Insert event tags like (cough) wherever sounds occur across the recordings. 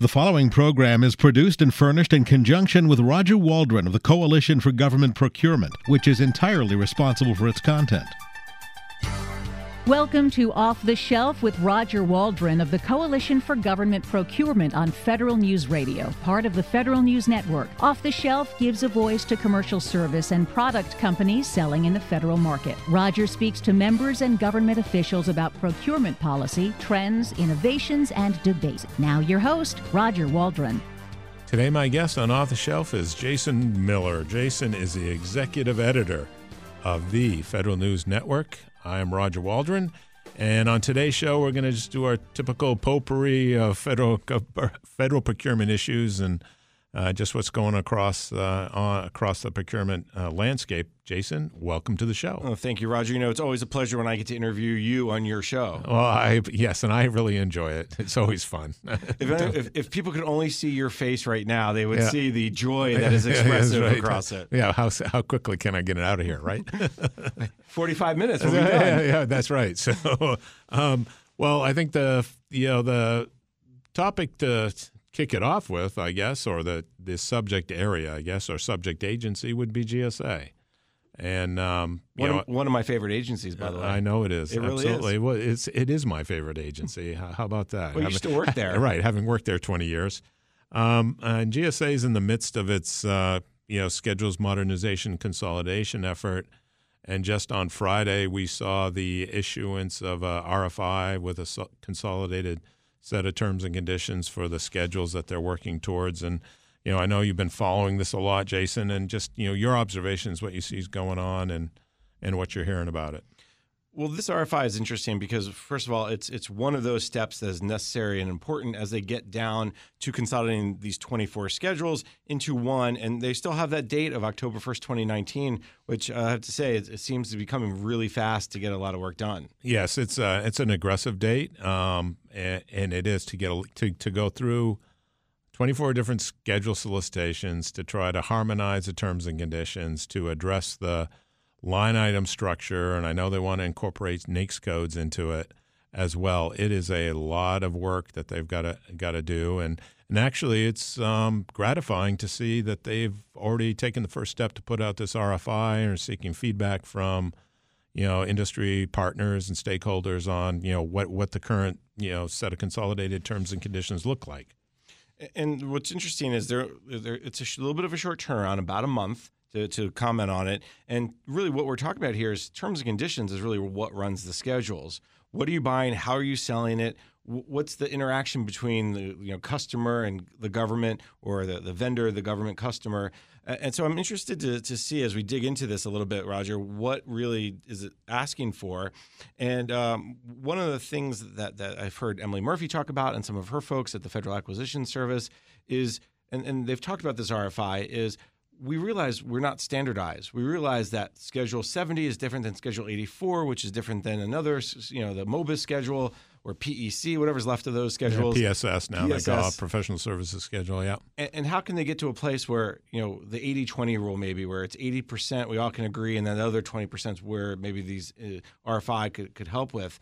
The following program is produced and furnished in conjunction with Roger Waldron of the Coalition for Government Procurement, which is entirely responsible for its content. Welcome to Off the Shelf with Roger Waldron of the Coalition for Government Procurement on Federal News Radio, part of the Federal News Network. Off the Shelf gives a voice to commercial service and product companies selling in the federal market. Roger speaks to members and government officials about procurement policy, trends, innovations, and debates. Now, your host, Roger Waldron. Today, my guest on Off the Shelf is Jason Miller. Jason is the executive editor of the Federal News Network. I am Roger Waldron. And on today's show, we're going to just do our typical potpourri of federal (laughs) federal procurement issues and uh, just what's going across uh, on, across the procurement uh, landscape. Jason, welcome to the show. Oh, thank you, Roger. You know, it's always a pleasure when I get to interview you on your show. Well, I yes, and I really enjoy it. It's always fun. (laughs) if, if, if, people could only see your face right now, they would yeah. see the joy (laughs) that is expressive yeah, right. across it. Yeah, how how quickly can I get it out of here? Right, (laughs) forty-five minutes. We'll yeah, yeah, that's right. So, um, well, I think the you know the topic to kick it off with, I guess, or the, the subject area, I guess, or subject agency would be GSA. And um, one, know, of, one of my favorite agencies, by the way. I know it is. It really Absolutely. is. Well, it's it is my favorite agency. How, how about that? Well, you still work there, (laughs) right? Having worked there twenty years, um, and GSA is in the midst of its uh, you know schedules modernization consolidation effort. And just on Friday, we saw the issuance of a RFI with a consolidated set of terms and conditions for the schedules that they're working towards. And you know, I know you've been following this a lot, Jason, and just you know your observations, what you see is going on, and and what you're hearing about it. Well, this RFI is interesting because first of all, it's it's one of those steps that is necessary and important as they get down to consolidating these 24 schedules into one, and they still have that date of October 1st, 2019, which uh, I have to say it, it, seems to be coming really fast to get a lot of work done. Yes, it's uh, it's an aggressive date, um, and, and, it is to get a, to to go through 24 different schedule solicitations to try to harmonize the terms and conditions to address the line item structure, and I know they want to incorporate NAICS codes into it as well. It is a lot of work that they've got to got to do, and and actually, it's um, gratifying to see that they've already taken the first step to put out this RFI and are seeking feedback from you know industry partners and stakeholders on you know what what the current you know set of consolidated terms and conditions look like. And what's interesting is there, there it's a little bit of a short turnaround, about a month to, to comment on it. And really, what we're talking about here is terms and conditions is really what runs the schedules. What are you buying? How are you selling it? What's the interaction between the you know customer and the government, or the, the vendor, the government customer? And so I'm interested to, to see as we dig into this a little bit, Roger, what really is it asking for? And um, one of the things that, that I've heard Emily Murphy talk about and some of her folks at the Federal Acquisition Service is, and, and they've talked about this RFI, is we realize we're not standardized. We realize that Schedule 70 is different than Schedule 84, which is different than another, you know, the MOBIS schedule or PEC, whatever's left of those schedules. Yeah, PSS now, PSS. they call it Professional Services Schedule, yeah. And, and, how can they get to a place where, you know, the 80-20 rule maybe, where it's 80% we all can agree, and then the other 20% is where maybe these uh, RFI could, could help with.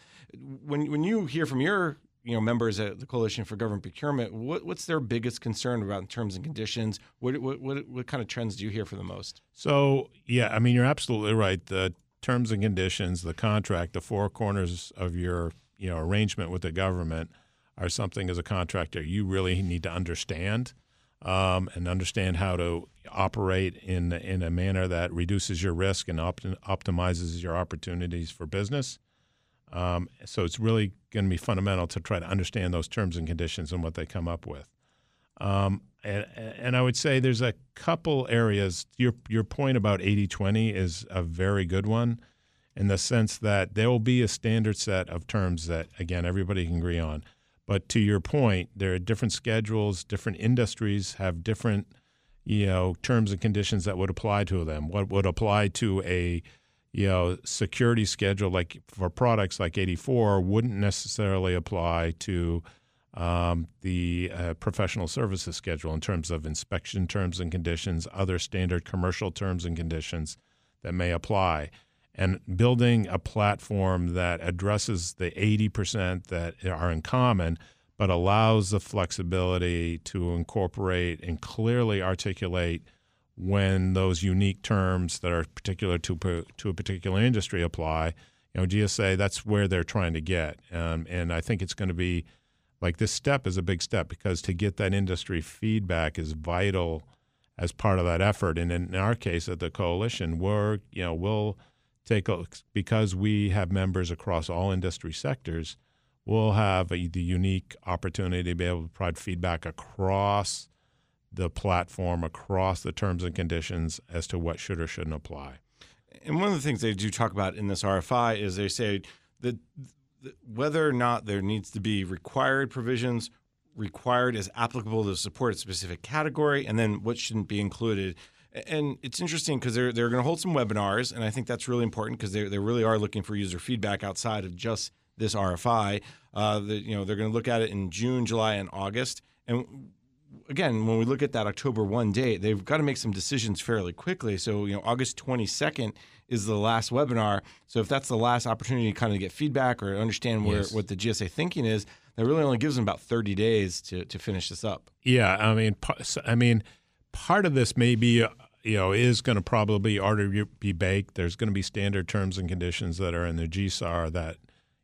When, when you hear from your you know members at the Coalition for Government Procurement, what, what's their biggest concern about terms and conditions? What, what, what what kind of trends do you hear for the most? So yeah, I mean you're absolutely right. The terms and conditions, the contract, the four corners of your you know arrangement with the government are something as a contractor you really need to understand um, and understand how to operate in in a manner that reduces your risk and opt- optimizes your opportunities for business. Um, so it's really going to be fundamental to try to understand those terms and conditions and what they come up with. Um, and, and, I would say there's a couple areas. Your your point about 80-20 is a very good one, in the sense that there will be a standard set of terms that again everybody can agree on. But to your point, there are different schedules. Different industries have different, you know, terms and conditions that would apply to them. What would apply to a you know, security schedule like for products like 84 wouldn't necessarily apply to um, the uh, professional services schedule in terms of inspection terms and conditions, other standard commercial terms and conditions that may apply. And building a platform that addresses the 80% that are in common, but allows the flexibility to incorporate and clearly articulate when those unique terms that are particular to to a particular industry apply. You know, GSA that's where they're trying to get, um, and I think it's going to be like this step is a big step because to get that industry feedback is vital as part of that effort. And in our case at the coalition, we're you know we'll take a, because we have members across all industry sectors. We'll have a, the unique opportunity to be able to provide feedback across the platform, across the terms and conditions as to what should or shouldn't apply. And one of the things they do talk about in this RFI is they say that whether or not there needs to be required provisions required as applicable to support a specific category, and then what shouldn't be included. And it's interesting because they're they're going to hold some webinars, and I think that's really important because they they really are looking for user feedback outside of just this RFI. Uh, you know, they're going to look at it in June, July, and August. And again, when we look at that October one date, they've got to make some decisions fairly quickly. So you know, August twenty second is the last webinar. So if that's the last opportunity to kind of get feedback or understand where yes. what the GSA thinking is, that really only gives them about 30 days to, to finish this up. Yeah, I mean, I mean, part of this may be, uh, you know, is going to probably already be baked. There's going to be standard terms and conditions that are in the GSAR that,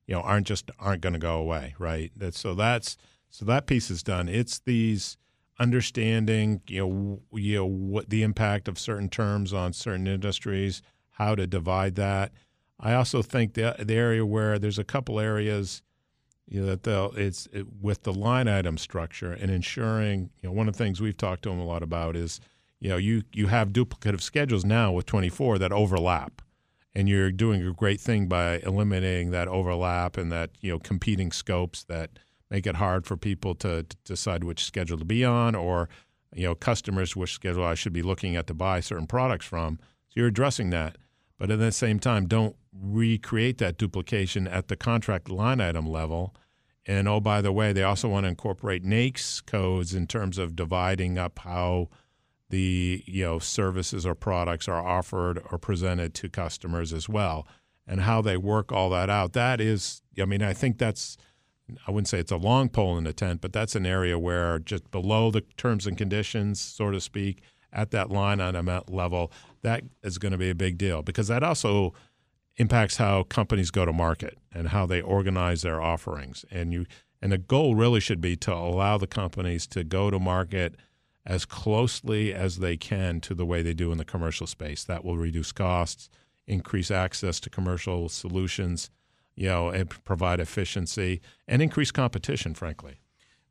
you know, aren't just aren't going to go away, right? That so that's so that piece is done. It's these understanding, you know, you know what the impact of certain terms on certain industries, how to divide that. I also think the the area where there's a couple areas you know, that they'll it's it, with the line item structure and ensuring you know one of the things we've talked to them a lot about is you know you you have duplicative schedules now with 24 that overlap and you're doing a great thing by eliminating that overlap and that you know competing scopes that make it hard for people to, to decide which schedule to be on or you know customers which schedule I should be looking at to buy certain products from so you're addressing that but at the same time, don't recreate that duplication at the contract line item level. And oh, by the way, they also want to incorporate NAICS codes in terms of dividing up how the you know services or products are offered or presented to customers as well, and how they work all that out. That is, I mean, I think that's I wouldn't say it's a long pole in the tent, but that's an area where just below the terms and conditions, so to speak, at that line item level, that is going to be a big deal because that also impacts how companies go to market and how they organize their offerings. And you and the goal really should be to allow the companies to go to market as closely as they can to the way they do in the commercial space. That will reduce costs, increase access to commercial solutions, you know, and provide efficiency and increase competition, frankly.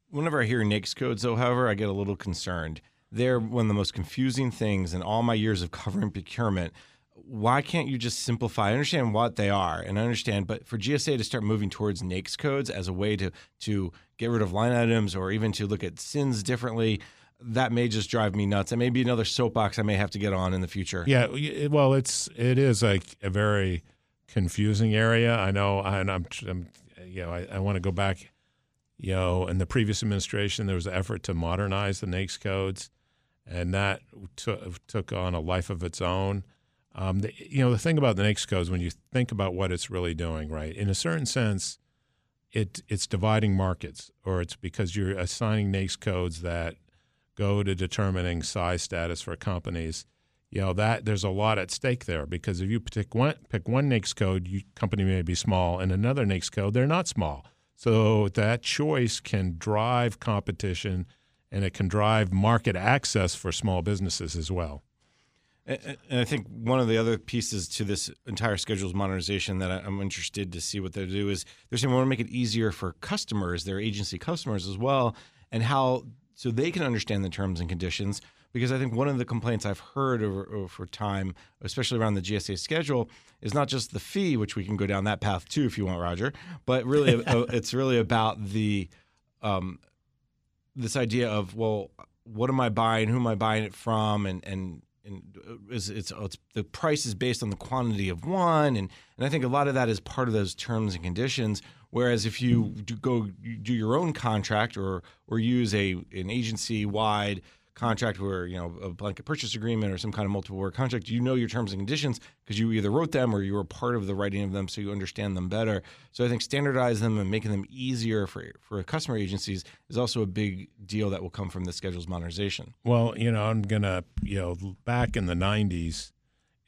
Whenever I hear NAICS codes, though, however, I get a little concerned they're one of the most confusing things in all my years of covering procurement. Why can't you just simplify? I understand what they are, and I understand, but for GSA to start moving towards NAICS codes as a way to to get rid of line items or even to look at SINs differently, that may just drive me nuts. That may be another soapbox I may have to get on in the future. Yeah, well, it's it is like a very confusing area. I know, and I'm, I'm you know, I, I want to go back. You know, in the previous administration, there was an effort to modernize the NAICS codes and that t- took on a life of its own. Um, the, you know, the thing about the NAICS codes, when you think about what it's really doing, right? In a certain sense, it it's dividing markets, or it's because you're assigning NAICS codes that go to determining size status for companies. You know that there's a lot at stake there because if you pick one pick one NAICS code, your company may be small, and another NAICS code, they're not small. So that choice can drive competition and it can drive market access for small businesses as well. And I think one of the other pieces to this entire schedules modernization that I'm interested to see what they do is they're saying we want to make it easier for customers, their agency customers as well, and how so they can understand the terms and conditions. Because I think one of the complaints I've heard over, over time, especially around the GSA schedule, is not just the fee, which we can go down that path too if you want, Roger, but really (laughs) it's really about the um, this idea of well, what am I buying? Who am I buying it from? And and and is it's, it's the price is based on the quantity of one, and and I think a lot of that is part of those terms and conditions. Whereas if you do go do your own contract or or use a an agency wide contract where you know a blanket purchase agreement or some kind of multiple award contract, you know your terms and conditions because you either wrote them or you were part of the writing of them, so you understand them better. So I think standardizing them and making them easier for for customer agencies is also a big deal that will come from the schedules modernization. Well, you know, I'm gonna you know back in the '90s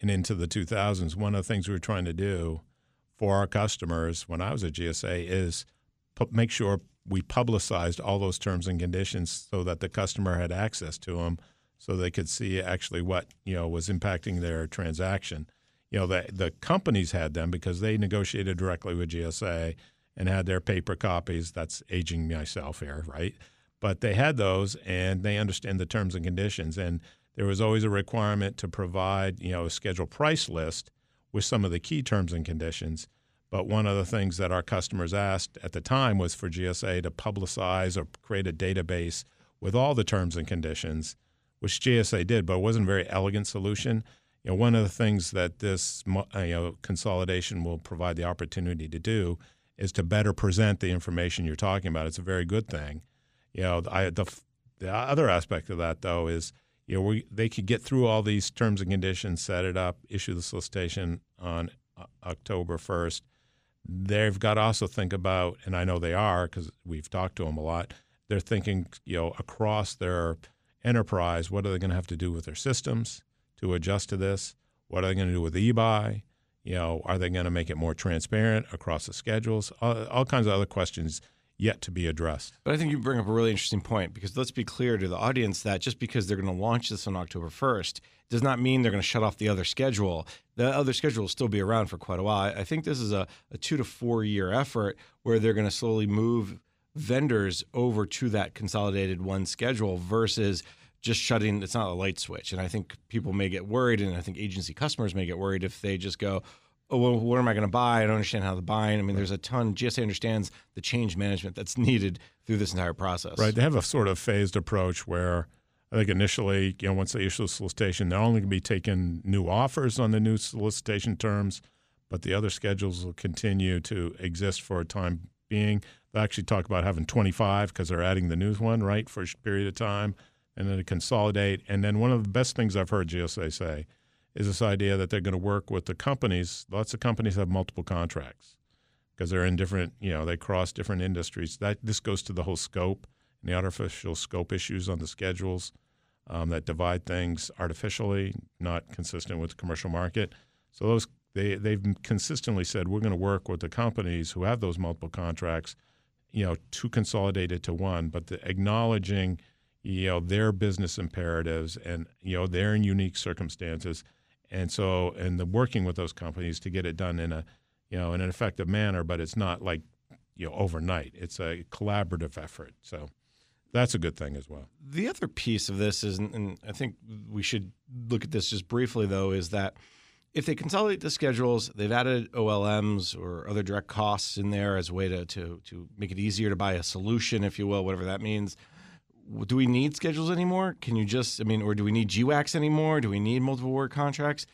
and into the 2000s, one of the things we were trying to do for our customers when I was at GSA is make sure we publicized all those terms and conditions so that the customer had access to them so they could see actually what you know was impacting their transaction. You know the the companies had them because they negotiated directly with GSA and had their paper copies. That's aging myself here right? But they had those and they understand the terms and conditions. And there was always a requirement to provide you know a schedule price list with some of the key terms and conditions but one of the things that our customers asked at the time was for GSA to publicize or create a database with all the terms and conditions, which GSA did, but it wasn't a very elegant solution. You know, one of the things that this uh, you know consolidation will provide the opportunity to do is to better present the information you're talking about. It's a very good thing. You know, I, the the other aspect of that though is you know we, they could get through all these terms and conditions, set it up, issue the solicitation on uh, October 1st, they've got to also think about, and I know they are because we've talked to them a lot. They're thinking, you know, across their enterprise, what are they going to have to do with their systems to adjust to this? What are they going to do with eBuy? You know, are they going to make it more transparent across the schedules? All, all kinds of other questions yet to be addressed. But I think you bring up a really interesting point because let's be clear to the audience that just because they're going to launch this on October 1st does not mean they're going to shut off the other schedule. The other schedule will still be around for quite a while. I think this is a, a two to four year effort where they're going to slowly move vendors over to that consolidated one schedule versus just shutting it's not a light switch and i think people may get worried and i think agency customers may get worried if they just go oh, well, what am I going to buy? I don't understand how the buying. I mean, there's a ton. GSA understands the change management that's needed through this entire process. Right. They have a sort of phased approach where I think initially, you know, once they issue the solicitation, they're only going to be taking new offers on the new solicitation terms, but the other schedules will continue to exist for a time being. They actually talk about having 25 because they're adding the new one, right, for a period of time, and then to consolidate. And then one of the best things I've heard GSA say – is this idea that they're going to work with the companies. Lots of companies have multiple contracts because they're in different, you know, they cross different industries. That this goes to the whole scope and the artificial scope issues on the schedules um, that divide things artificially, not consistent with the commercial market. So those they they've consistently said we're going to work with the companies who have those multiple contracts, you know, to consolidate it to one, but the acknowledging you know their business imperatives and you know their unique circumstances and so and the working with those companies to get it done in a you know in an effective manner but it's not like you know overnight. It's a collaborative effort. So that's a good thing as well. The other piece of this is and i think we should look at this just briefly though is that if they consolidate the schedules they've added olms or other direct costs in there as a way to, to, to make it easier to buy a solution if you will whatever that means do we need schedules anymore? Can you just, I mean, or do we need GWACs anymore? Do we need multiple award contracts?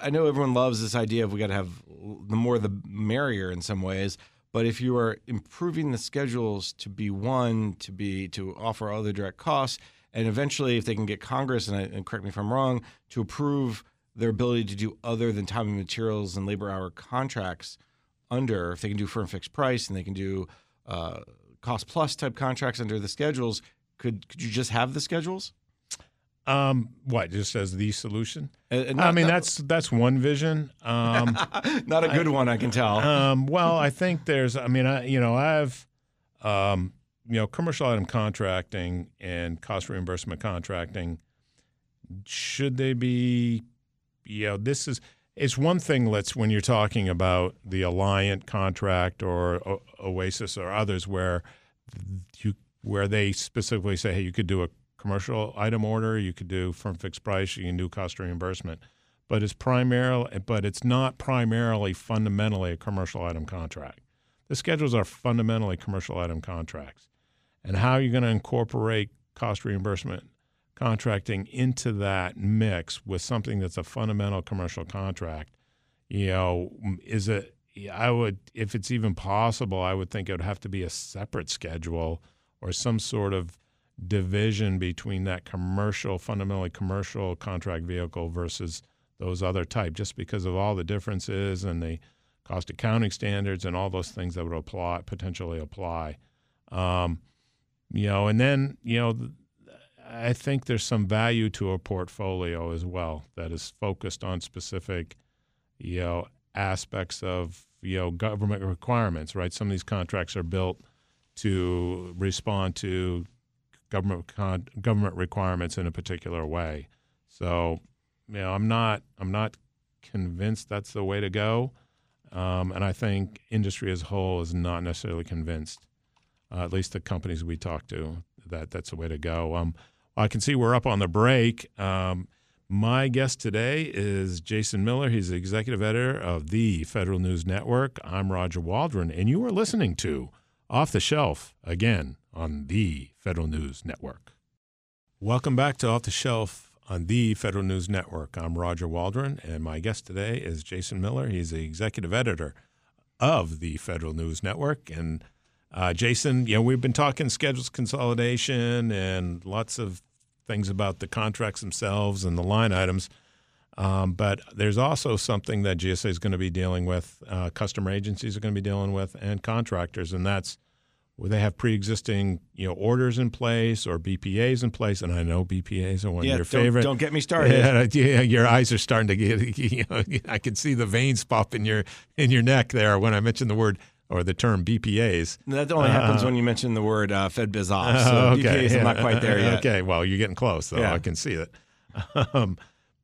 I know everyone loves this idea of we got to have the more the merrier in some ways, but if you are improving the schedules to be one, to be to offer other direct costs, and eventually, if they can get Congress and, I, and correct me if I'm wrong, to approve their ability to do other than time and materials and labor hour contracts under, if they can do firm fixed price and they can do uh, cost plus type contracts under the schedules, could could you just have the schedules? Um, what just as the solution? Uh, not, I mean, not, that's that's one vision. Um, (laughs) not a good I, one, I can tell. Um, well, I think there's. I mean, I you know I've um, you know commercial item contracting and cost reimbursement contracting. Should they be? You know, this is it's one thing. Let's when you're talking about the Alliant contract or o- Oasis or others where you where they specifically say, hey, you could do a commercial item order, you could do firm fixed price, you can do cost reimbursement. But it's primarily, but it's not primarily fundamentally a commercial item contract. The schedules are fundamentally commercial item contracts. And how are you going to incorporate cost reimbursement contracting into that mix with something that's a fundamental commercial contract? You know, is it, I would, if it's even possible, I would think it would have to be a separate schedule or some sort of division between that commercial, fundamentally commercial contract vehicle versus those other type, just because of all the differences and the cost accounting standards and all those things that would apply potentially apply. Um, you know, and then you know, I think there's some value to a portfolio as well that is focused on specific, you know, aspects of you know government requirements. Right, some of these contracts are built to respond to government con- government requirements in a particular way. So, you know, I'm not I'm not convinced that's the way to go, um, and I think industry as a whole is not necessarily convinced. Uh, at least the companies we talk to that that's the way to go. Um, I can see we're up on the break. Um, my guest today is Jason Miller. He's the executive editor of the Federal News Network. I'm Roger Waldron, and you are listening to Off the Shelf again on the Federal News Network. Welcome back to Off the Shelf on the Federal News Network. I'm Roger Waldron, and my guest today is Jason Miller. He's the executive editor of the Federal News Network. And uh, Jason, you know, we've been talking schedules consolidation and lots of things about the contracts themselves and the line items. Um, but there's also something that GSA is going to be dealing with, uh, customer agencies are going to be dealing with, and contractors, and that's where they have pre-existing, you know, orders in place or BPAs in place. And I know BPAs are one yeah, of your don't, favorite. Don't get me started. Yeah, (laughs) yeah, your eyes are starting to get. (laughs) You know, I can see the veins pop in your in your neck there when I mention the word or the term BPAs. That only happens uh, when you mention the word uh, Fed Biz (laughs) Ops. So uh, okay, BPAs. I'm not quite there yet. Okay, well, you're getting close, though. Yeah. I can see it. Um,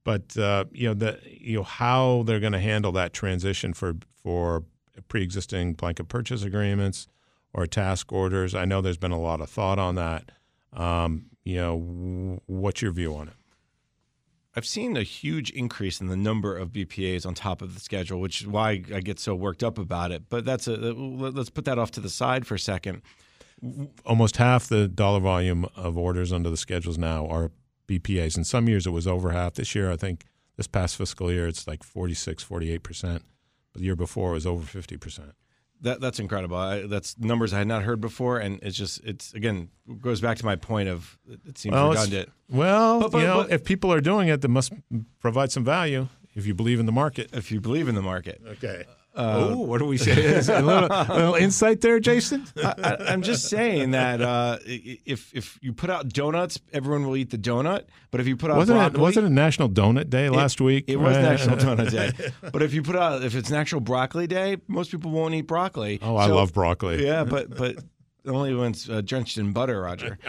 but uh, you know the you know how they're going to handle that transition for for pre-existing blanket purchase agreements or task orders. I know there's been a lot of thought on that. Um, you know, w- what's your view on it? I've seen a huge increase in the number of BPAs on top of the schedule, which is why I get so worked up about it. But that's a let's put that off to the side for a second. Almost half the dollar volume of orders under the schedules now are BPAs. In some years, it was over half. This year, I think this past fiscal year, it's like 46, 48 percent. But the year before, it was over 50 percent. That that's incredible. I, that's numbers I had not heard before, and it's just it's again goes back to my point of it seems Well, redundant. Well, But- but- you know, but- if people are doing it, they must provide some value if you believe in the market. If you believe in the market, Okay. Oh, what do we say? A little, a little (laughs) insight there, Jason? I, I'm just saying that uh, if if you put out donuts, everyone will eat the donut. But if you put out Wasn't broccoli, it, wasn't it National Donut Day last week? It was National Donut Day. (laughs) But if you put out if it's National Broccoli Day, most people won't eat broccoli. Oh, I love broccoli. Yeah, but but only when it's uh, drenched in butter, Roger. (laughs)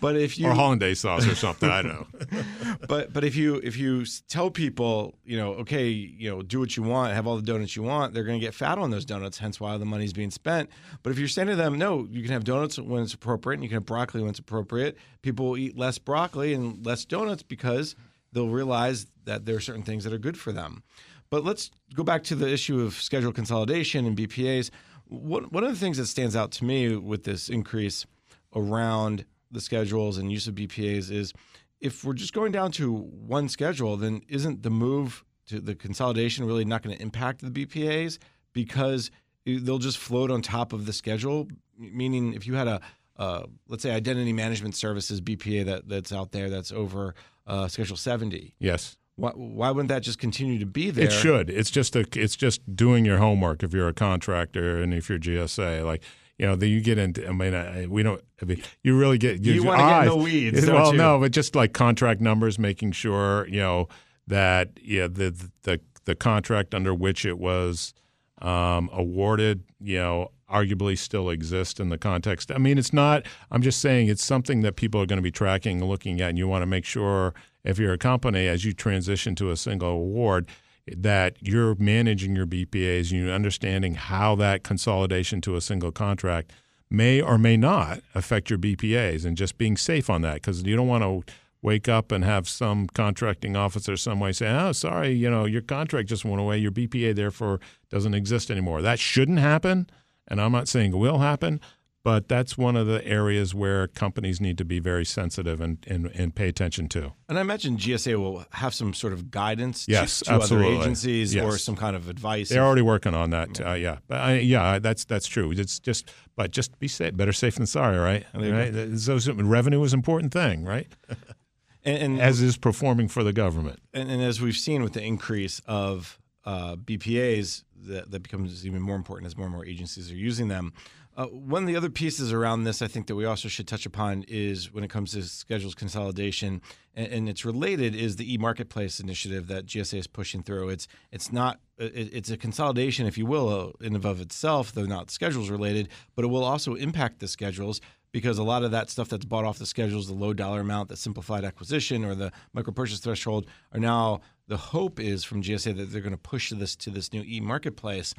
But if you Or hollandaise sauce or something. I don't know. (laughs) but but if you if you tell people you know okay you know do what you want have all the donuts you want they're going to get fat on those donuts hence why the money's being spent but if you're saying to them no you can have donuts when it's appropriate and you can have broccoli when it's appropriate people will eat less broccoli and less donuts because they'll realize that there are certain things that are good for them but let's go back to the issue of schedule consolidation and BPAs one, one of the things that stands out to me with this increase around the schedules and use of BPAs is if we're just going down to one schedule, then isn't the move to the consolidation really not going to impact the BPAs because they'll just float on top of the schedule? Meaning, if you had a uh, let's say identity management services BPA that that's out there that's over uh, Schedule 70, Yes. why, why wouldn't that just continue to be there? It should. It's just a, it's just doing your homework if you're a contractor and if you're GSA. Like you know, then you get into. I mean, I, we don't. I mean, you really get. You your wanna get in the weeds, well, you? no, but just like contract numbers, making sure you know that yeah the the the contract under which it was um, awarded, you know, arguably still exists in the context. I mean, it's not. I'm just saying it's something that people are going to be tracking and looking at, and you want to make sure if you're a company as you transition to a single award that you're managing your BPAs and you're understanding how that consolidation to a single contract may or may not affect your BPAs and just being safe on that because you don't want to wake up and have some contracting officer some way say, "Oh, sorry, you know, your contract just went away. Your BPA therefore doesn't exist anymore." That shouldn't happen, and I'm not saying it will happen, but that's one of the areas where companies need to be very sensitive and, and, and pay attention to. And I imagine GSA will have some sort of guidance yes, to, to other agencies yes. or some kind of advice. They're already working on that. Uh, yeah, but I, yeah, that's that's true. It's just, but just be safe. Better safe than sorry, right? Right. So, revenue is an important thing, right? (laughs) and, and, as is performing for the government. And, and as we've seen with the increase of uh, BPAs, that, that becomes even more important as more and more agencies are using them. Uh, one of the other pieces around this, I think, that we also should touch upon is when it comes to schedules consolidation, and, and it's related, is the e-marketplace initiative that GSA is pushing through. It's it's not it, it's a consolidation, if you will, in and of itself, though not schedules related, but it will also impact the schedules because a lot of that stuff that's bought off the schedules, the low dollar amount, the simplified acquisition, or the micro purchase threshold, are now the hope is from GSA that they're going to push this to this new e-marketplace.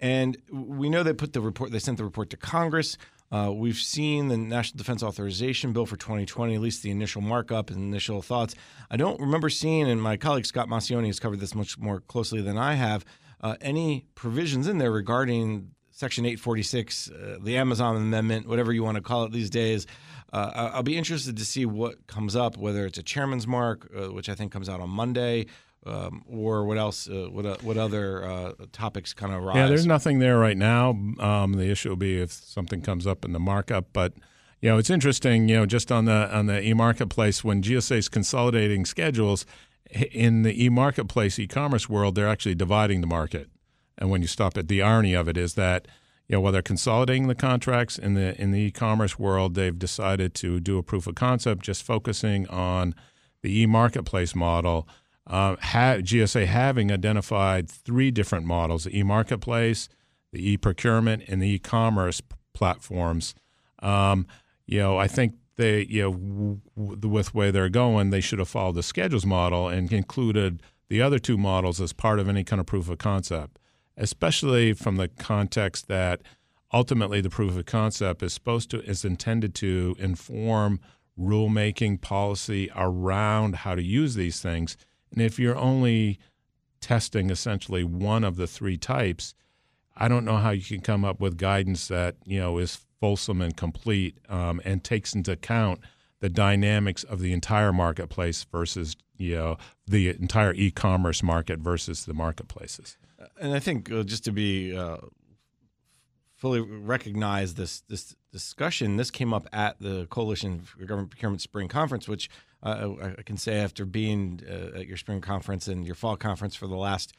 And we know they put the report, they sent the report to Congress. Uh, we've seen the National Defense Authorization Bill for 2020, at least the initial markup and initial thoughts. I don't remember seeing, and my colleague Scott Maucione has covered this much more closely than I have, uh, any provisions in there regarding Section 846, uh, the Amazon Amendment, whatever you want to call it these days. Uh, I'll be interested to see what comes up, whether it's a chairman's mark, uh, which I think comes out on Monday, um, or what else? Uh, what uh, what other uh, topics kind of rise? Yeah, there's nothing there right now. Um, the issue will be if something comes up in the markup, but. You know, it's interesting. You know, just on the on the e-marketplace, when GSA is consolidating schedules in the e-marketplace e-commerce world, they're actually dividing the market. And when you stop it, the irony of it is that you know while they're consolidating the contracts in the in the e-commerce world, they've decided to do a proof of concept, just focusing on the e-marketplace model uh, ha- GSA having identified three different models the e marketplace, the e procurement, and the e commerce p- platforms. Um, you know, I think they, you know, w- w- with where they're going, they should have followed the schedules model and included the other two models as part of any kind of proof of concept, especially from the context that ultimately the proof of concept is supposed to is intended to inform rulemaking policy around how to use these things and if you're only testing essentially one of the three types, I don't know how you can come up with guidance that you know is fulsome and complete um, and takes into account the dynamics of the entire marketplace versus you know the entire e-commerce market versus the marketplaces. And I think uh, just to be uh, fully recognize this this discussion, this came up at the Coalition for Government Procurement Spring Conference, which uh, I can say after being uh, at your spring conference and your fall conference for the last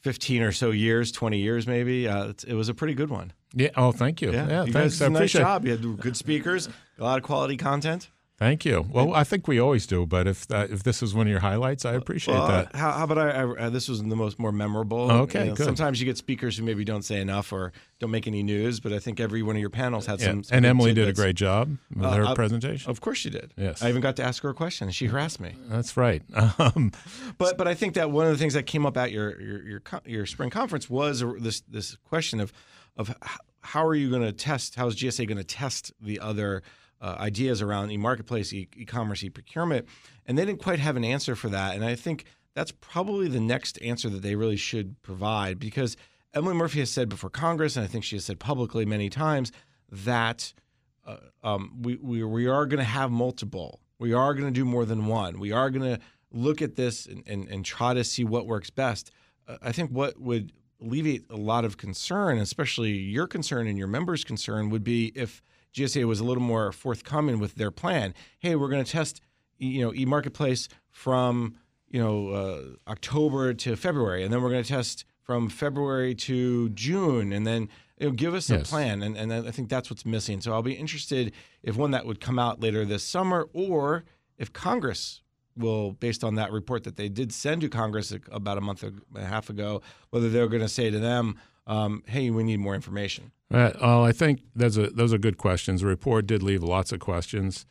15 or so years, 20 years maybe, uh, it was a pretty good one. Yeah. Oh, thank you. Yeah, yeah you thanks. guys did a nice job. You had good speakers, a lot of quality content. Thank you. Well, I think we always do, but if that, if this is one of your highlights, I appreciate well, that. How, how about I, I, uh, This was the most more memorable. Okay, you know, good. Sometimes you get speakers who maybe don't say enough or don't make any news, but I think every one of your panels had Yeah. some. some and Emily did a great job with Uh, her I- presentation. Of course she did. Yes. I even got to ask her a question, and she harassed me. That's right. (laughs) Um, But but I think that one of the things that came up at your your your, your spring conference was this this question of of how are you going to test? How is GSA going to test the other uh, ideas around e-marketplace, e- e-commerce, e-procurement? And they didn't quite have an answer for that. And I think that's probably the next answer that they really should provide because Emily Murphy has said before Congress, and I think she has said publicly many times that uh, um, we, we, we are going to have multiple. We are going to do more than one. We are going to look at this and, and, and try to see what works best. Uh, I think what would alleviate a lot of concern, especially your concern and your members' concern, would be if GSA was a little more forthcoming with their plan. Hey, we're going to test, you know, e-marketplace from you know uh, October to February, and then we're going to test from February to June, and then you know, give us a plan. And, and I think that's what's missing. So I'll be interested if one that would come out later this summer, or if Congress will, based on that report that they did send to Congress about a month and a half ago, whether they're going to say to them, um, "Hey, we need more information." Right. Well, I think those are those are good questions. The report did leave lots of questions.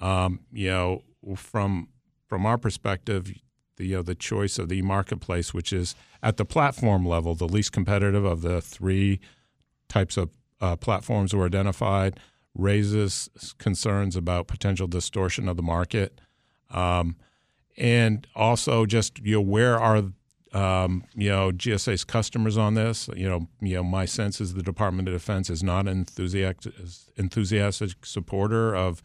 Um, you know, from from our perspective, the you know, the choice of the marketplace, which is at the platform level, the least competitive of the three types of uh, platforms were identified, raises concerns about potential distortion of the market, um, and also just you know where are um, you know GSA's customers on this. You know, you know, my sense is the Department of Defense is not an enthusiastic, enthusiastic supporter of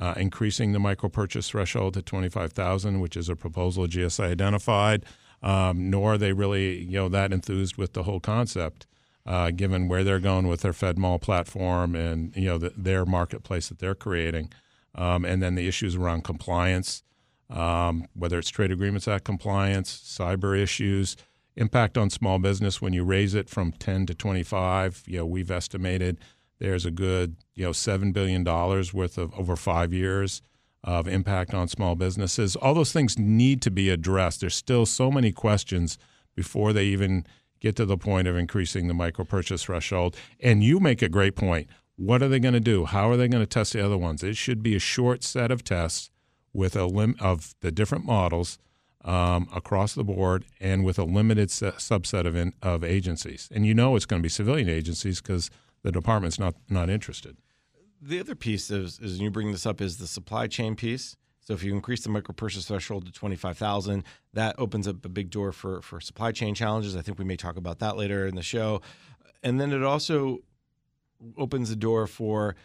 uh, increasing the micro purchase threshold to twenty five thousand, which is a proposal GSA identified. Um, nor are they really you know that enthused with the whole concept, uh, given where they're going with their FedMall platform and you know the, their marketplace that they're creating, um, and then the issues around compliance um, whether it's Trade Agreements Act compliance, cyber issues, impact on small business when you raise it from 10 to 25. You know, we've estimated there's a good, you know, $7 billion worth of over five years of impact on small businesses. All those things need to be addressed. There's still so many questions before they even get to the point of increasing the micro purchase threshold. And you make a great point. What are they going to do? How are they going to test the other ones? It should be a short set of tests with a lim of the different models um, across the board and with a limited subset of in, of agencies. And you know it's going to be civilian agencies because the department's not not interested. The other piece is, is you bring this up is the supply chain piece. So if you increase the micro purchase threshold to twenty five thousand, that opens up a big door for for supply chain challenges. I think we may talk about that later in the show, and then it also opens the door for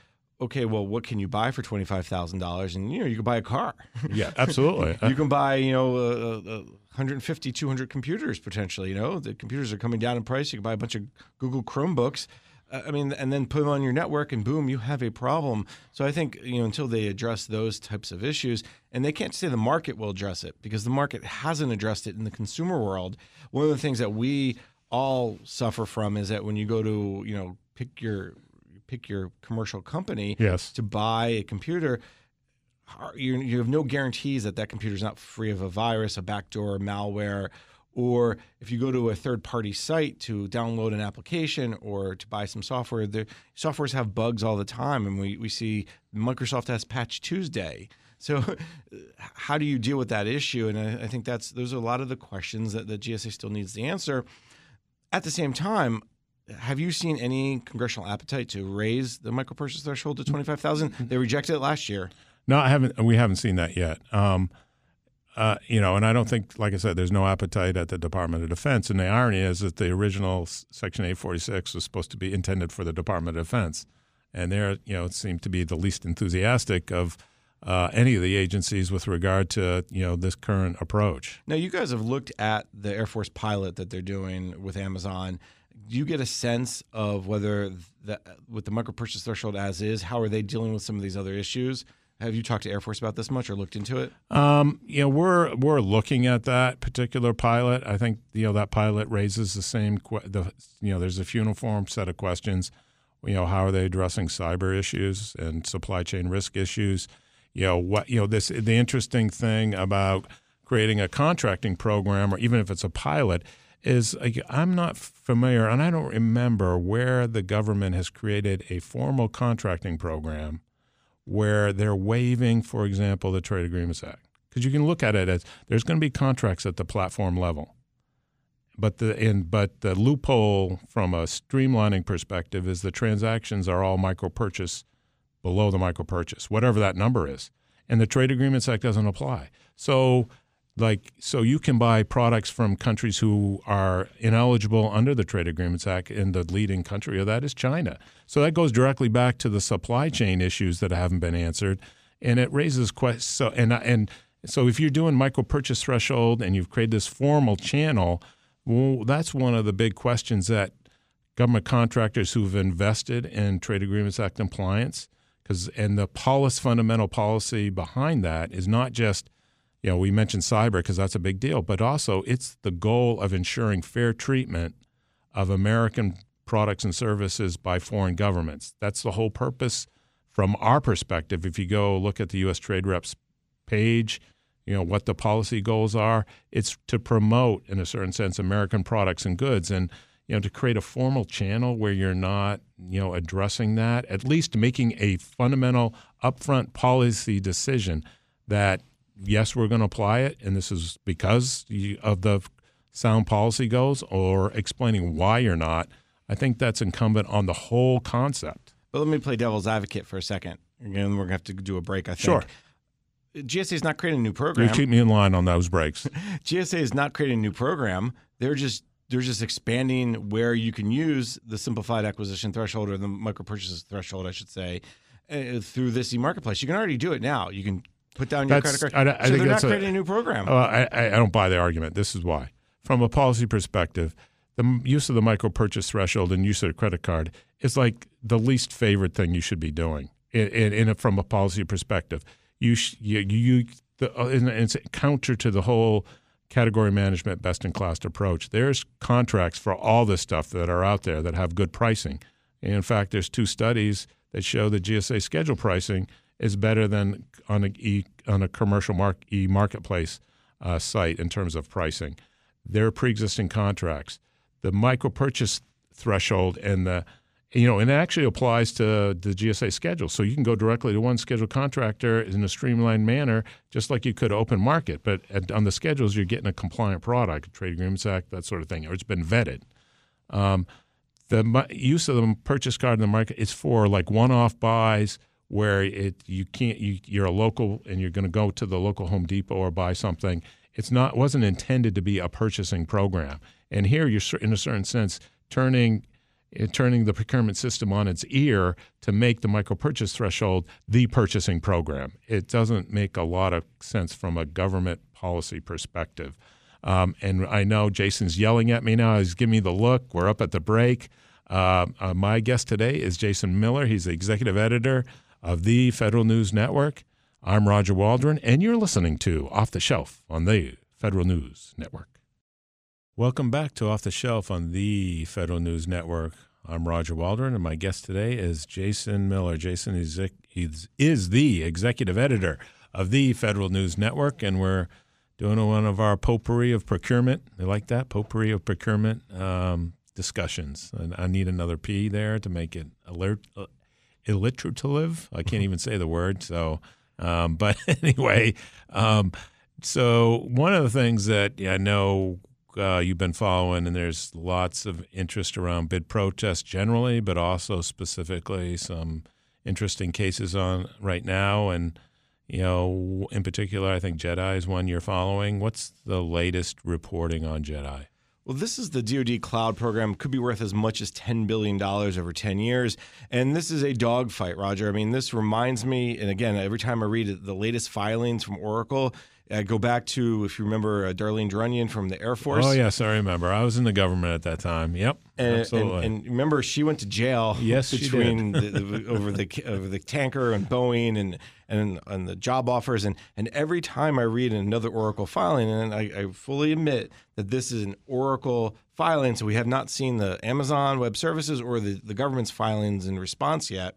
okay, well, what can you buy for twenty five thousand dollars? And you know, you can buy a car. (laughs) Yeah, absolutely. (laughs) you can buy you know uh, uh, 150, 200 computers potentially. You know, the computers are coming down in price. You can buy a bunch of Google Chromebooks. Uh, I mean, and then put them on your network, and boom, you have a problem. So I think you know until they address those types of issues, and they can't say the market will address it because the market hasn't addressed it in the consumer world. One of the things that we all suffer from is that when you go to you know pick your pick your commercial company yes. to buy a computer, you, you have no guarantees that that computer is not free of a virus, a backdoor, malware, or if you go to a third party site to download an application or to buy some software, the softwares have bugs all the time. And we, we see Microsoft has Patch Tuesday. So, (laughs) how do you deal with that issue? And I, I think that's those are a lot of the questions that the GSA still needs to answer. At the same time, have you seen any congressional appetite to raise the micro purchase threshold to twenty five thousand? They rejected it last year. No, I haven't. We haven't seen that yet. Um, uh, you know, and I don't think, like I said, there's no appetite at the Department of Defense. And the irony is that the original Section 846 was supposed to be intended for the Department of Defense, and there, you know, seemed to be the least enthusiastic of uh, any of the agencies with regard to you know this current approach. Now, you guys have looked at the Air Force pilot that they're doing with Amazon do you get a sense of whether the, with the micro purchase threshold as is, how are they dealing with some of these other issues? Have you talked to Air Force about this much or looked into it? Um, you know, we're we're looking at that particular pilot. I think you know that pilot raises the same. the you know, there's a uniform set of questions. You know, how are they addressing cyber issues and supply chain risk issues? You know, what you know this the interesting thing about creating a contracting program or even if it's a pilot is I'm not familiar and I don't remember where the government has created a formal contracting program where they're waiving, for example, the Trade Agreements Act. Because you can look at it as there's going to be contracts at the platform level. But the in, but the loophole from a streamlining perspective is the transactions are all micro purchase below the micro purchase, whatever that number is. And the Trade Agreements Act doesn't apply. So like so you can buy products from countries who are ineligible under the trade agreements act and the leading country of that is china. So that goes directly back to the supply chain issues that haven't been answered and it raises questions so and and so if you're doing micro purchase threshold and you've created this formal channel well that's one of the big questions that government contractors who've invested in trade agreements act compliance because and the policy fundamental policy behind that is not just you know, we mentioned cyber because that's a big deal, but also it's the goal of ensuring fair treatment of American products and services by foreign governments. That's the whole purpose from our perspective. If you go look at the U.S. Trade Reps page, you know what the policy goals are. It's to promote, in a certain sense, American products and goods, and you know to create a formal channel where you're not, you know, addressing that. At least making a fundamental upfront policy decision that yes, we're going to apply it, and this is because of the sound policy goals, or explaining why you're not. I think that's incumbent on the whole concept. But let me play devil's advocate for a second. Again, we're going to have to do a break, I think. Sure. GSA is not creating a new program. You keep me in line on those breaks. (laughs) GSA is not creating a new program. They're just they're just expanding where you can use the simplified acquisition threshold or the micro purchases threshold, I should say, uh, through this e-marketplace. You can already do it now. You can put down your That's- credit card. I- I so think they're not a- creating a new program. Uh, I, I I don't buy the argument. This is why. From a policy perspective, the use of the micro purchase threshold and use of the credit card is like the least favorite thing you should be doing. In, in, in a, from a policy perspective, you sh- you, you the, uh, and it's counter to the whole category management best in class approach. There's contracts for all this stuff that are out there that have good pricing. And in fact, there's two studies that show that GSA schedule pricing is better than on a e, on a commercial mark, e marketplace uh, site in terms of pricing. There are pre-existing contracts. The micro purchase threshold and the you know, and it actually applies to the GSA schedule. So you can go directly to one scheduled contractor in a streamlined manner, just like you could open market. But at, on the schedules, you're getting a compliant product, Trade Agreements Act, that sort of thing, or it's been vetted. Um, the use of the purchase card in the market is for like one-off buys where it you can't you you're a local and you're going to go to the local Home Depot or buy something. It's not wasn't intended to be a purchasing program. And here you're in a certain sense turning eh, turning the procurement system on its ear to make the micro purchase threshold the purchasing program. It doesn't make a lot of sense from a government policy perspective. Um, and I know Jason's yelling at me now. He's giving me the look. We're up at the break. Uh, uh, my guest today is Jason Miller. He's the executive editor of the Federal News Network. I'm Roger Waldron, and you're listening to Off the Shelf on the Federal News Network. Welcome back to Off the Shelf on the Federal News Network. I'm Roger Waldron, and my guest today is Jason Miller. Jason is, is, the executive editor of the Federal News Network, and we're doing one of our potpourri of procurement. They like that potpourri of procurement um, discussions. And I need another P there to make it alert, uh, alliterative. I can't even say the word. So, um, (laughs) but anyway, um, so one of the things that I know uh, you've been following, and there's lots of interest around bid protests generally, but also specifically some interesting cases on right now. And you know, in particular, I think Jedi is one you're following. What's the latest reporting on Jedi? Well, this is the DoD cloud program. Could be worth as much as $10 billion over 10 years. And this is a dogfight, Roger. I mean, this reminds me, and again, every time I read the latest filings from Oracle, I go back to, if you remember, uh, Darleen Druyun from the Air Force. Oh, yes, I remember. I was in the government at that time. Yep, And, absolutely. and, and remember, she went to jail. Yes, she between the, the, over the (laughs) over the tanker and Boeing and and and the job offers and and every time I read another Oracle filing, and I, I fully admit that this is an Oracle filing, so we have not seen the Amazon Web Services or the the government's filings in response yet.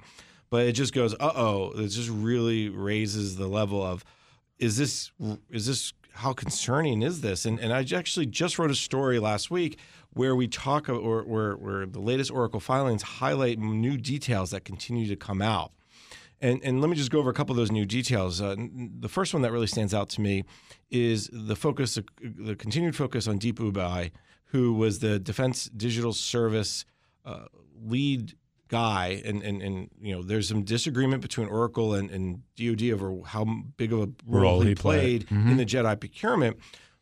But it just goes, uh oh, it just really raises the level of, is this is this how concerning is this? And and I actually just wrote a story last week where we talk or where where the latest Oracle filings highlight new details that continue to come out. And, and let me just go over a couple of those new details. Uh, the first one that really stands out to me is the focus, the continued focus on Deap Ubhi, who was the Defense Digital Service uh, lead guy, and, and and you know, there's some disagreement between Oracle and, and DoD over how big of a role, Role he, played played. Mm-hmm. in the Jedi procurement.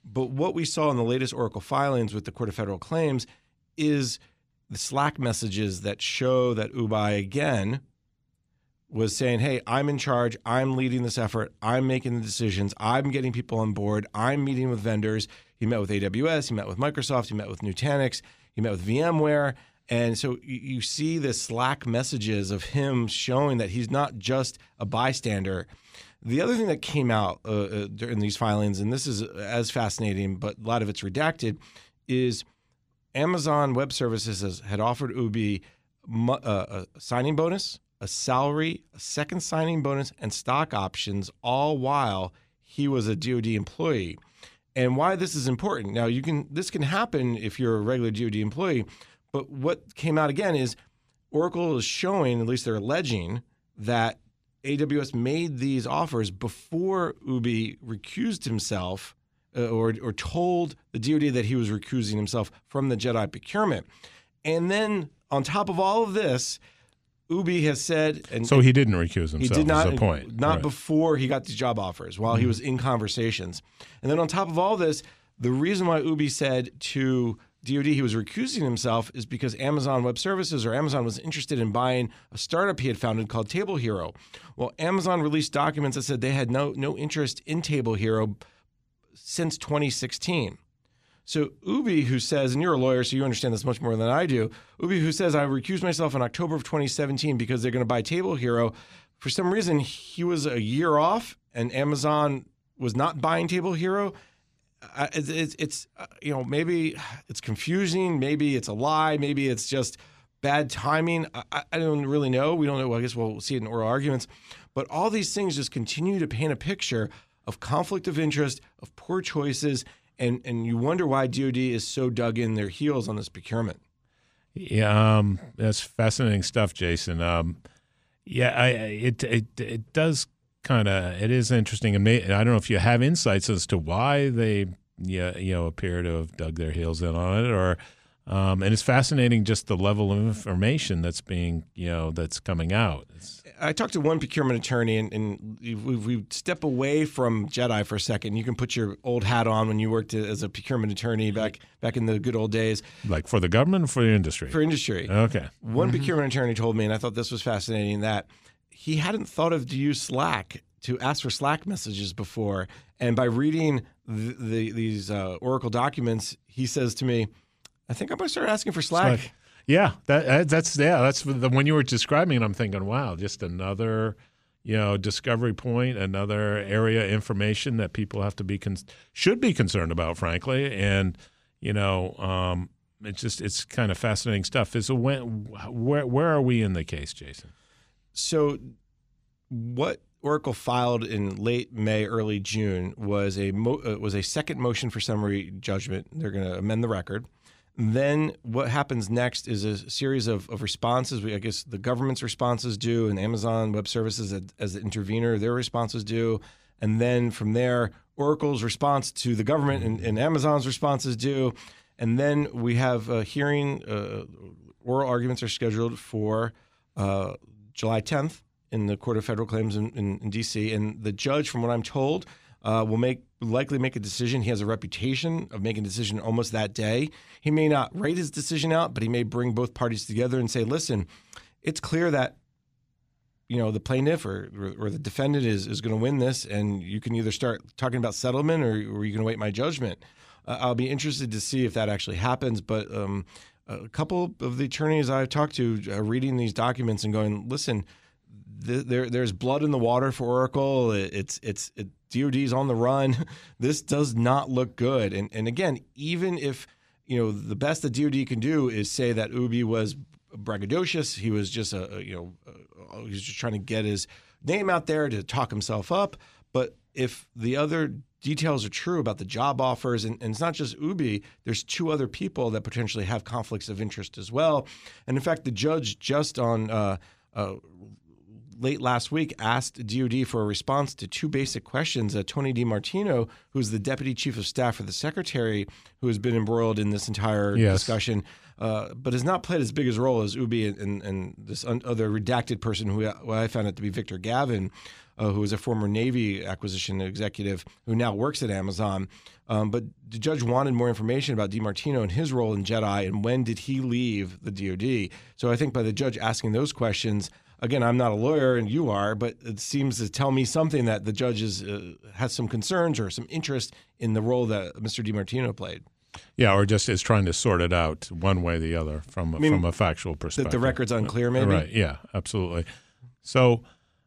But what we saw in the latest Oracle filings with the Court of Federal Claims is the Slack messages that show that Ubhi again was saying, "Hey, I'm in charge. I'm leading this effort. I'm making the decisions. I'm getting people on board. I'm meeting with vendors." He met with AWS. He met with Microsoft. He met with Nutanix. He met with VMware. And so you, see the Slack messages of him showing that he's not just a bystander. The other thing that came out uh, uh, in these filings, and this is as fascinating, but a lot of it's redacted, is Amazon Web Services had offered Ubhi uh, a signing bonus, a salary, a second signing bonus, and stock options, all while he was a DoD employee. And why this is important now, you can this can happen if you're a regular DoD employee, but what came out again is Oracle is showing, at least they're alleging, that AWS made these offers before Ubhi recused himself uh, or, or told the DoD that he was recusing himself from the Jedi procurement. And then on top of all of this, Ubhi has said, and So he didn't recuse himself. he did not, point. not Right. before he got the job offers, while he was in conversations. And then on top of all this, the reason why Ubhi said to DoD he was recusing himself is because Amazon Web Services or Amazon was interested in buying a startup he had founded called Table Hero. Well, Amazon released documents that said they had no no interest in Table Hero since 2016. So Ubhi, who says, and you're a lawyer, so you understand this much more than I do. Ubhi, who says, I recused myself in October of 2017 because they're going to buy Table Hero. For some reason, he was a year off, and Amazon was not buying Table Hero. It's, it's, uh, you know maybe it's confusing, maybe it's a lie, maybe it's just bad timing. I, I- don't really know. We don't know. Well, I guess we'll see it in oral arguments. But all these things just continue to paint a picture of conflict of interest, of poor choices, and and you wonder why DoD is so dug in their heels on this procurement. Yeah, um, that's fascinating stuff, Jason. Um, yeah, I- it it it does kind of it is interesting, and may, I don't know if you have insights as to why they yeah you know appear to have dug their heels in on it, or um, and it's fascinating just the level of information that's being you know that's coming out. It's, I talked to one procurement attorney, and, and we, we step away from Jedi for a second. You can put your old hat on when you worked as a procurement attorney back back in the good old days like for the government or for the industry. for industry. okay. One procurement attorney told me, and I thought this was fascinating, that he hadn't thought of to use Slack to ask for Slack messages before. And by reading the, the, these uh, Oracle documents, he says to me, I think I'm going to start asking for Slack. Like, yeah, that that- that's yeah, that's the when you were describing it. I'm thinking, wow, just another you know discovery point, another area information that people have to be con- should be concerned about, frankly. And you know, um, it's just it's kind of fascinating stuff. Is when where where are we in the case, Jason? So, what Oracle filed in late May, early June was a mo- uh, was a second motion for summary judgment. They're going to amend the record. Then what happens next is a series of, of responses. We, I guess the government's responses due, and Amazon Web Services as, as the intervener, their responses due, and then from there, Oracle's response to the government and, and Amazon's responses due, and then we have a hearing. Uh, oral arguments are scheduled for uh, July 10th in the Court of Federal Claims in, in, in D.C. And the judge, from what I'm told, uh, will make likely make a decision. He has a reputation of making a decision almost that day. He may not write his decision out, but he may bring both parties together and say, "Listen, it's clear that." You know the plaintiff or, or the defendant is, is going to win this, and you can either start talking about settlement or, or you can wait my judgment. Uh, I'll be interested to see if that actually happens. But um, a couple of the attorneys I've talked to are reading these documents and going, "Listen, th- there there's blood in the water for Oracle. It, it's it's it, DoD's on the run. (laughs) This does not look good. And and again, even if you know the best that DoD can do is say that Ubhi was braggadocious, he was just a, a you know uh, he was just trying to get his name out there to talk himself up. But if the other details are true about the job offers, and, and it's not just Ubhi, there's two other people that potentially have conflicts of interest as well. And in fact, the judge just on uh, uh, late last week asked DoD for a response to two basic questions. Uh, Tony DeMartino, who's the deputy chief of staff for the secretary, who has been embroiled in this entire Yes. discussion, uh, but has not played as big a role as Ubhi and, and, and this un- other redacted person who, I- who I found it to be Victor Gavin. Uh, who is a former Navy acquisition executive who now works at Amazon. Um, but the judge wanted more information about DeMartino and his role in Jedi and when did he leave the DoD. So I think by the judge asking those questions, again, I'm not a lawyer and you are, but it seems to tell me something that the judge is, uh, has some concerns or some interest in the role that Mr. DeMartino played. Yeah, or just is trying to sort it out one way or the other from mean, from a factual That perspective. the record's unclear, maybe. Right. Yeah. Absolutely. So,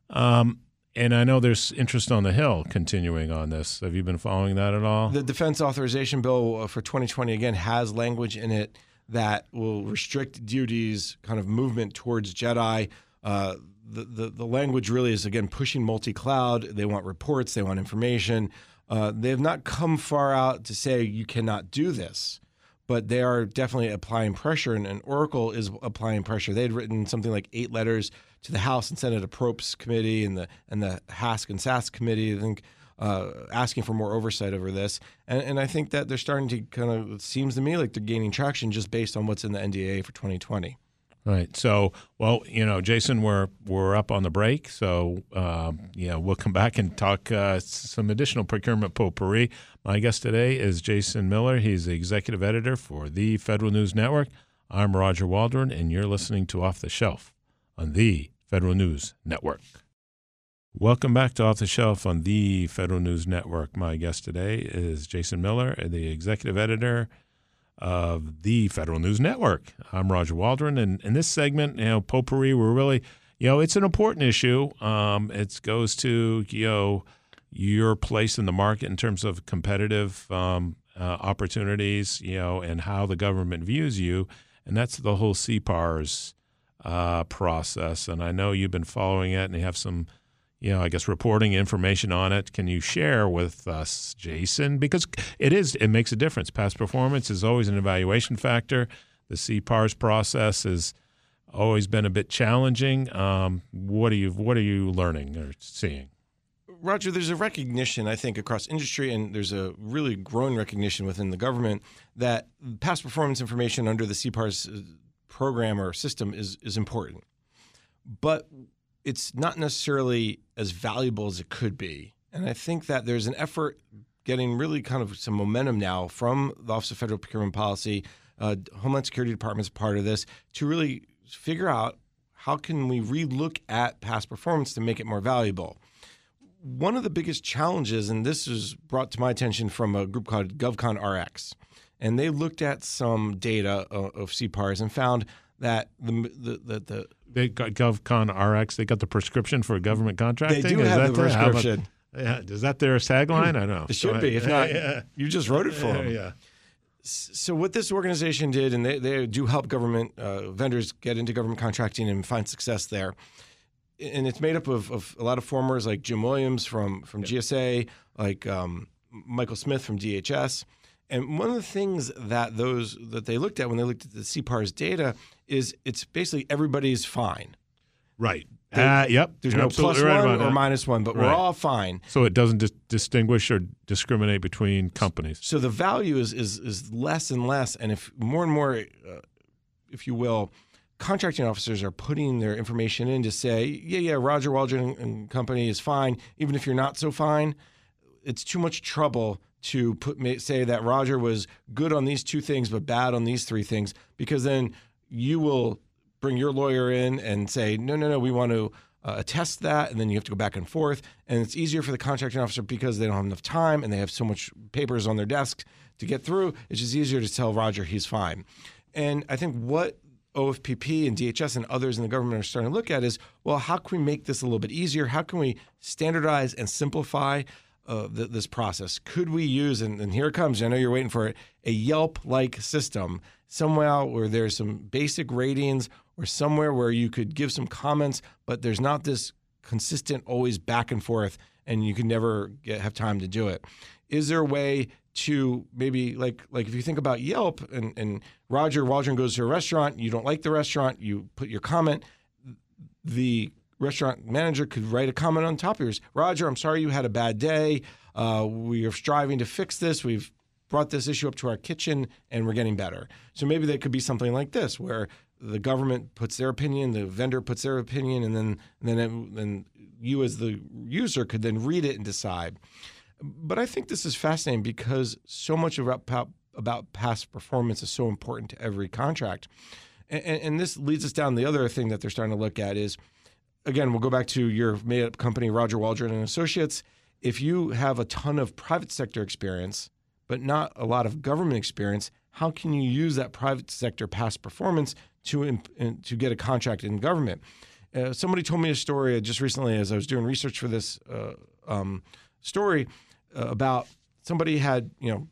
um, and I know there's interest on the Hill continuing on this. Have you been following that at all? The defense authorization bill uh, for 2020 again has language in it that will restrict DoD's kind of movement towards Jedi. Uh, the, the the language really is again pushing multi-cloud. They want reports. They want information. Uh, they have not come far out to say you cannot do this, but they are definitely applying pressure, and, and Oracle is applying pressure. They had written something like eight letters to the House and Senate Approps Committee and the and the HASC and SAS Committee. I think uh, asking for more oversight over this, and, and I think that they're starting to kind of. It seems to me like they're gaining traction just based on what's in the NDAA for 2020. Right. So, well, you know, Jason, we're we're up on the break, so um, yeah, we'll come back and talk uh, some additional procurement potpourri. My guest today is Jason Miller. He's the executive editor for the Federal News Network. I'm Roger Waldron, and you're listening to Off the Shelf on the Federal News Network. Welcome back to Off the Shelf on the Federal News Network. My guest today is Jason Miller, the executive editor of the Federal News Network. I'm Roger Waldron, and in this segment, you know, potpourri, we're really, you know, it's an important issue. Um, it goes to, you know, your place in the market in terms of competitive um, uh, opportunities, you know, and how the government views you, and that's the whole CPARS uh, process. And I know you've been following it, and you have some you know, I guess reporting information on it. Can you share with us, Jason? Because it is, it makes a difference. Past performance is always an evaluation factor. The CPARS process has always been a bit challenging. Um, what are you What are you learning or seeing? Roger, there's a recognition, I think, across industry, and there's a really growing recognition within the government that past performance information under the CPARS uh, program or system is is important. But it's not necessarily as valuable as it could be. And I think that there's an effort getting really kind of some momentum now from the Office of Federal Procurement Policy, uh, Homeland Security Department's part of this, to really figure out how can we relook at past performance to make it more valuable. One of the biggest challenges, and this was brought to my attention from a group called GovCon RX, and they looked at some data of, of CPARs and found that the the, the, the they got GovCon RX. They got the prescription for government contracting. They do is have the prescription. yeah, is that their tagline? I don't know. It should be. If not, (laughs) yeah. you just wrote it for them. Yeah. So what this organization did, and they, they do help government uh, vendors get into government contracting and find success there. And it's made up of, of a lot of formers like Jim Williams from from GSA, like um, Michael Smith from DHS. And one of the things that those that they looked at when they looked at the CPARS data is it's basically everybody's fine. Right. They, uh, yep. There's no plus right one or minus one, but right. we're all fine. So it doesn't dis- distinguish or discriminate between companies. So the value is is is less and less, and if more and more, uh, if you will, contracting officers are putting their information in to say, yeah, yeah, Roger Waldron and Company is fine, even if you're not so fine. It's too much trouble to put say that Roger was good on these two things but bad on these three things because then you will bring your lawyer in and say no no no we want to uh, attest that and then you have to go back and forth. And it's easier for the contracting officer because they don't have enough time and they have so much papers on their desk to get through. It's just easier to tell Roger he's fine. And I think what OFPP and DHS and others in the government are starting to look at is well how can we make this a little bit easier? How can we standardize and simplify uh, th- this process. Could we use, and, and, here it comes, I know you're waiting for it, a Yelp like system, somewhere where there's some basic ratings or somewhere where you could give some comments, but there's not this consistent, always back and forth, and you can never get, have time to do it. Is there a way to maybe like like if you think about Yelp and, and Roger Waldron goes to a restaurant, you don't like the restaurant, you put your comment, the restaurant manager could write a comment on top of yours. Roger, I'm sorry you had a bad day. Uh, we are striving to fix this. We've brought this issue up to our kitchen and we're getting better. So maybe that could be something like this where the government puts their opinion, the vendor puts their opinion, and then and then it, you as the user could then read it and decide. But I think this is fascinating because so much about about past performance is so important to every contract, and, and this leads us down the other thing that they're starting to look at is again, we'll go back to your made up company, Roger Waldron and Associates. If you have a ton of private sector experience, but not a lot of government experience, how can you use that private sector past performance to to get a contract in government? Uh, somebody told me a story just recently as I was doing research for this uh, um, story uh, about somebody had you know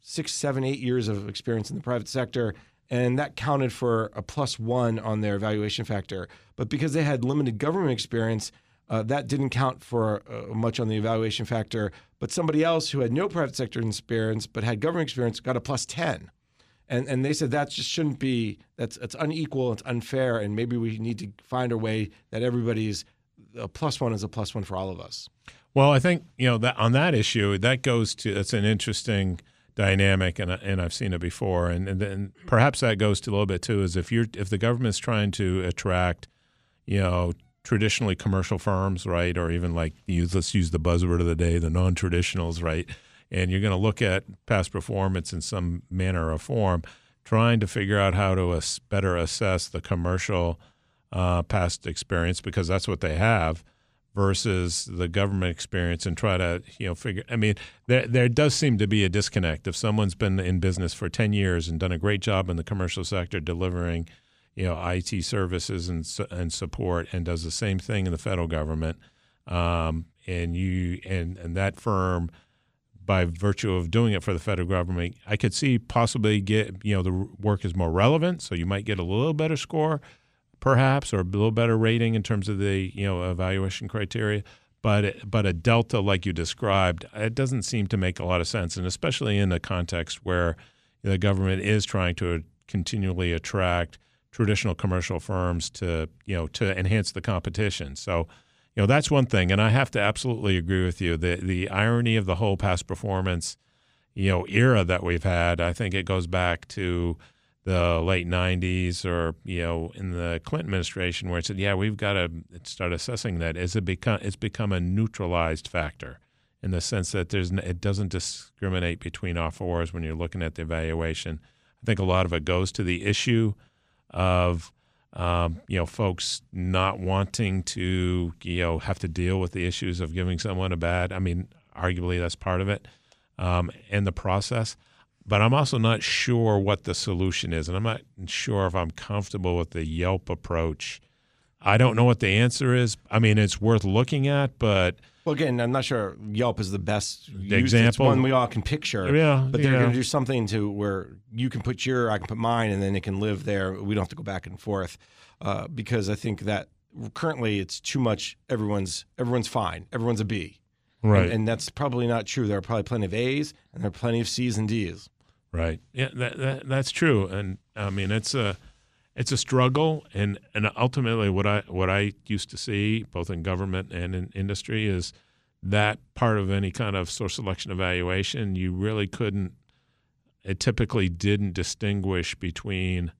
six, seven, eight years of experience in the private sector and that counted for a plus one on their evaluation factor. But because they had limited government experience, uh, that didn't count for uh, much on the evaluation factor. But somebody else who had no private sector experience but had government experience got a plus 10. And, and they said that just shouldn't be, that's, it's unequal, it's unfair, and maybe we need to find a way that everybody's a plus one is a plus one for all of us. Well, I think, you know, that on that issue, that goes to, that's an interesting dynamic, and and I've seen it before. And, and then perhaps that goes to a little bit too is if you're if the government's trying to attract, you know, traditionally commercial firms, right, or even like use let's use the buzzword of the day, the non-traditionals, right, and you're going to look at past performance in some manner or form, trying to figure out how to better assess the commercial uh, past experience because that's what they have versus the government experience and try to you know figure i mean there there does seem to be a disconnect. If someone's been in business for 10 years and done a great job in the commercial sector delivering you know IT services and and support and does the same thing in the federal government um, and you and and that firm by virtue of doing it for the federal government I could see possibly get you know the work is more relevant so you might get a little better score perhaps, or a little better rating in terms of the you know evaluation criteria. But but a delta like you described, it doesn't seem to make a lot of sense, and especially in a context where the government is trying to continually attract traditional commercial firms to you know to enhance the competition. So you know that's one thing, and I have to absolutely agree with you. The the irony of the whole past performance, you know, era that we've had, I think it goes back to the late 90s or you know in the Clinton administration where it said yeah we've got to start assessing that. It become it's become a neutralized factor in the sense that there's it doesn't discriminate between offerors when you're looking at the evaluation. I think a lot of it goes to the issue of um, you know folks not wanting to you know have to deal with the issues of giving someone a bad I mean arguably that's part of it um, and the process but I'm also not sure what the solution is, and I'm not sure if I'm comfortable with the Yelp approach. I don't know what the answer is. I mean, it's worth looking at, but well, again, I'm not sure Yelp is the best example. It's one we all can picture. Yeah, but they're yeah. going to do something to where you can put your, I can put mine, and then it can live there. We don't have to go back and forth uh, because I think that currently it's too much. Everyone's everyone's fine. Everyone's a B. Right. And, and that's probably not true. There are probably plenty of A's and there are plenty of C's and D's. Right. Yeah, that, that that's true. And I mean, it's a it's a struggle, and and ultimately, what I what I used to see both in government and in industry is that part of any kind of source selection evaluation, you really couldn't. It typically didn't distinguish between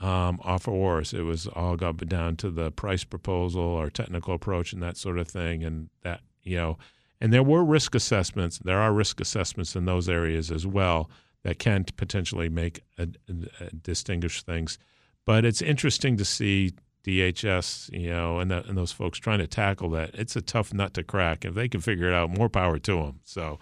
um, offerors. It was all got down to the price proposal or technical approach and that sort of thing, and that you know. And there were risk assessments. There are risk assessments in those areas as well that can potentially make a, a, a distinguish things. But it's interesting to see DHS, you know, and, and those folks trying to tackle that. It's a tough nut to crack. If they can figure it out, more power to them. So,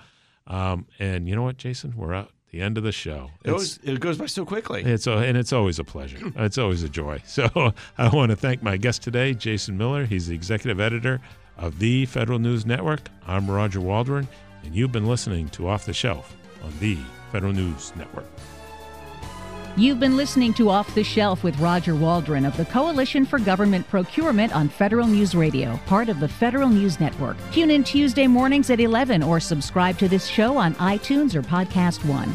um, and you know what, Jason, we're at the end of the show. It, always, it goes by so quickly. It's a, and it's always a pleasure. (laughs) it's always a joy. So (laughs) I want to thank my guest today, Jason Miller. He's the executive editor of the Federal News Network. I'm Roger Waldron, and you've been listening to Off the Shelf on the Federal News Network. You've been listening to Off the Shelf with Roger Waldron of the Coalition for Government Procurement on Federal News Radio, part of the Federal News Network. Tune in Tuesday mornings at 11 or subscribe to this show on iTunes or Podcast One.